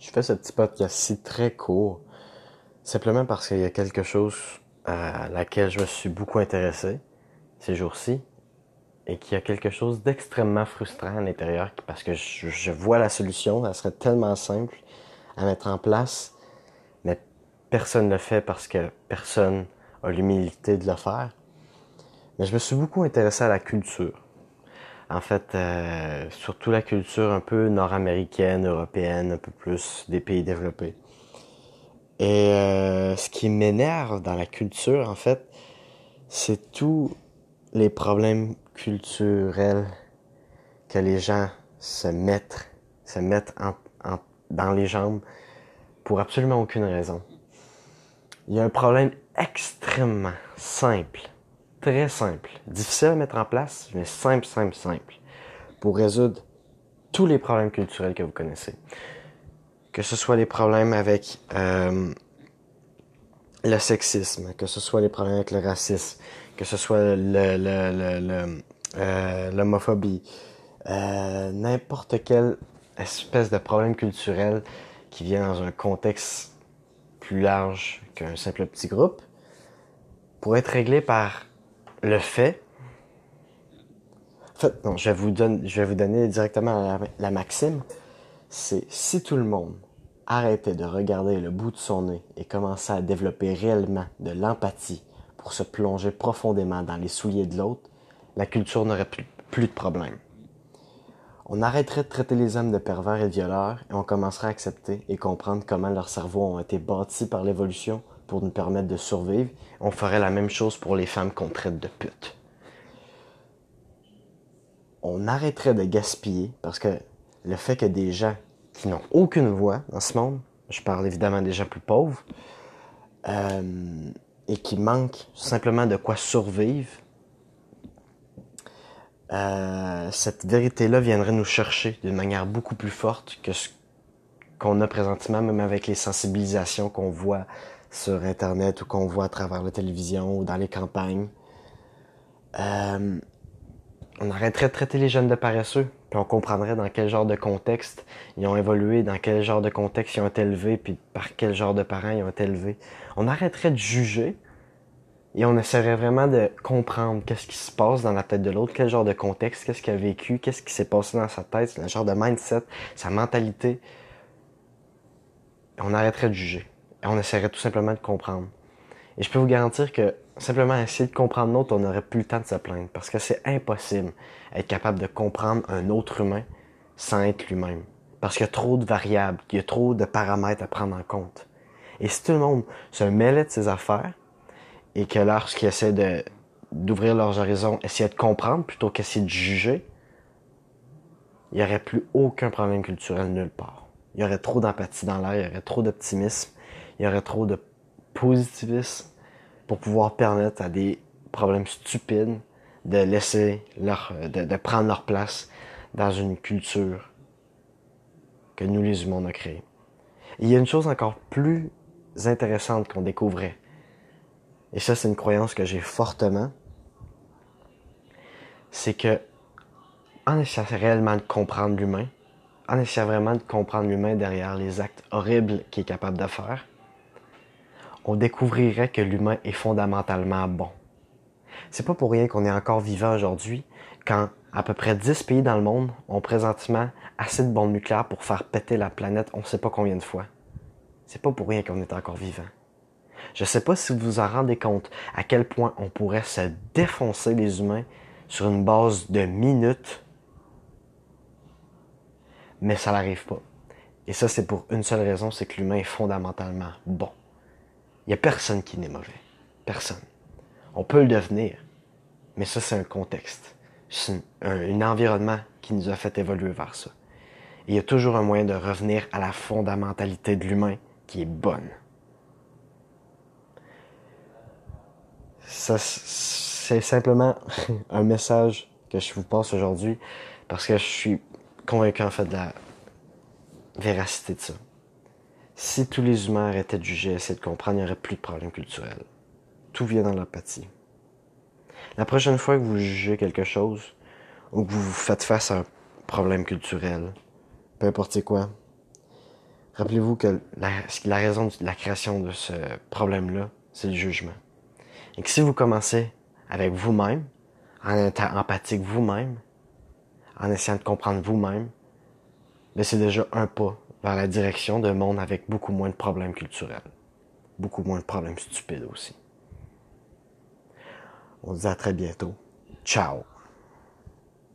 Je fais ce petit podcast-ci très court, simplement parce qu'il y a quelque chose à laquelle je me suis beaucoup intéressé ces jours-ci, et qu'il y a quelque chose d'extrêmement frustrant à l'intérieur, parce que je, je, vois la solution, elle serait tellement simple à mettre en place, mais personne ne le fait parce que personne a l'humilité de le faire. Mais je me suis beaucoup intéressé à la culture en fait, euh, surtout la culture un peu nord-américaine, européenne, un peu plus des pays développés. Et euh, ce qui m'énerve dans la culture, en fait, c'est tous les problèmes culturels que les gens se mettent, dans les jambes pour absolument aucune raison. Il y a un problème extrêmement simple très simple, difficile à mettre en place, mais simple, simple, simple, pour résoudre tous les problèmes culturels que vous connaissez. Que ce soit les problèmes avec euh, le sexisme, que ce soit les problèmes avec le racisme, que ce soit euh, l'homophobie, euh, n'importe quelle espèce de problème culturel qui vient dans un contexte plus large qu'un simple petit groupe, pour être réglé par le fait. En fait, non, je vais vous, donner, je vais vous donner directement la, maxime. C'est si tout le monde arrêtait de regarder le bout de son nez et commençait à développer réellement de l'empathie pour se plonger profondément dans les souliers de l'autre, la culture n'aurait plus, plus de problème. On arrêterait de traiter les hommes de pervers et de violeurs et on commencerait à accepter et comprendre comment leurs cerveaux ont été bâtis par l'évolution pour nous permettre de survivre. On ferait la même chose pour les femmes qu'on traite de putes. On arrêterait de gaspiller parce que le fait que des gens qui n'ont aucune voix dans ce monde, je parle évidemment des gens plus pauvres, euh, et qui manquent simplement de quoi survivre, euh, cette vérité-là viendrait nous chercher d'une manière beaucoup plus forte que ce qu'on a présentement, même avec les sensibilisations qu'on voit sur Internet ou qu'on voit à travers la télévision ou dans les campagnes. Euh, on arrêterait de traiter les jeunes de paresseux, puis on comprendrait dans quel genre de contexte ils ont évolué, dans quel genre de contexte ils ont été élevés, puis par quel genre de parents ils ont été élevés. On arrêterait de juger et on essaierait vraiment de comprendre qu'est-ce qui se passe dans la tête de l'autre, quel genre de contexte, qu'est-ce qu'il a vécu, qu'est-ce qui s'est passé dans sa tête, le genre de mindset, sa mentalité. On arrêterait de juger on essaierait tout simplement de comprendre. Et je peux vous garantir que simplement essayer de comprendre l'autre, on n'aurait plus le temps de se plaindre. Parce que c'est impossible d'être capable de comprendre un autre humain sans être lui-même. Parce qu'il y a trop de variables, il y a trop de paramètres à prendre en compte. Et si tout le monde se mêlait de ses affaires, et que lorsqu'ils essaient de, d'ouvrir leurs horizons, essayer de comprendre plutôt qu'essayer de juger, il n'y aurait plus aucun problème culturel nulle part. Il y aurait trop d'empathie dans l'air, il y aurait trop d'optimisme, il y aurait trop de positivisme pour pouvoir permettre à des problèmes stupides de laisser leur, de, prendre leur place dans une culture que nous les humains on a créée. il y a une chose encore plus intéressante qu'on découvrait. Et ça, c'est une croyance que j'ai fortement. C'est que, en essayant réellement de comprendre l'humain, en essayant vraiment de comprendre l'humain derrière les actes horribles qu'il est capable de faire, on découvrirait que l'humain est fondamentalement bon. C'est pas pour rien qu'on est encore vivant aujourd'hui quand à peu près 10 pays dans le monde ont présentement assez de bombes nucléaires pour faire péter la planète on sait pas combien de fois. C'est pas pour rien qu'on est encore vivant. Je sais pas si vous vous en rendez compte à quel point on pourrait se défoncer les humains sur une base de minutes, mais ça n'arrive pas. Et ça, c'est pour une seule raison, c'est que l'humain est fondamentalement bon. N'y a personne qui n'est mauvais. Personne. On peut le devenir, mais ça, c'est un contexte. C'est un, environnement qui nous a fait évoluer vers ça. il y a toujours un moyen de revenir à la fondamentalité de l'humain qui est bonne. Ça, c'est simplement un message que je vous passe aujourd'hui parce que je suis convaincu en fait de la véracité de ça. Si tous les humains arrêtaient de juger et essayer de comprendre, il n'y aurait plus de problème culturel. Tout vient dans l'empathie. La prochaine fois que vous jugez quelque chose, ou que vous faites face à un problème culturel, peu importe quoi, Rappelez-vous que la, raison de la création de ce problème-là, c'est le jugement. Et que si vous commencez avec vous-même, en étant empathique vous-même, en essayant de comprendre vous-même, c'est déjà un pas vers la direction d'un monde avec beaucoup moins de problèmes culturels. Beaucoup moins de problèmes stupides aussi. On se dit à très bientôt. Ciao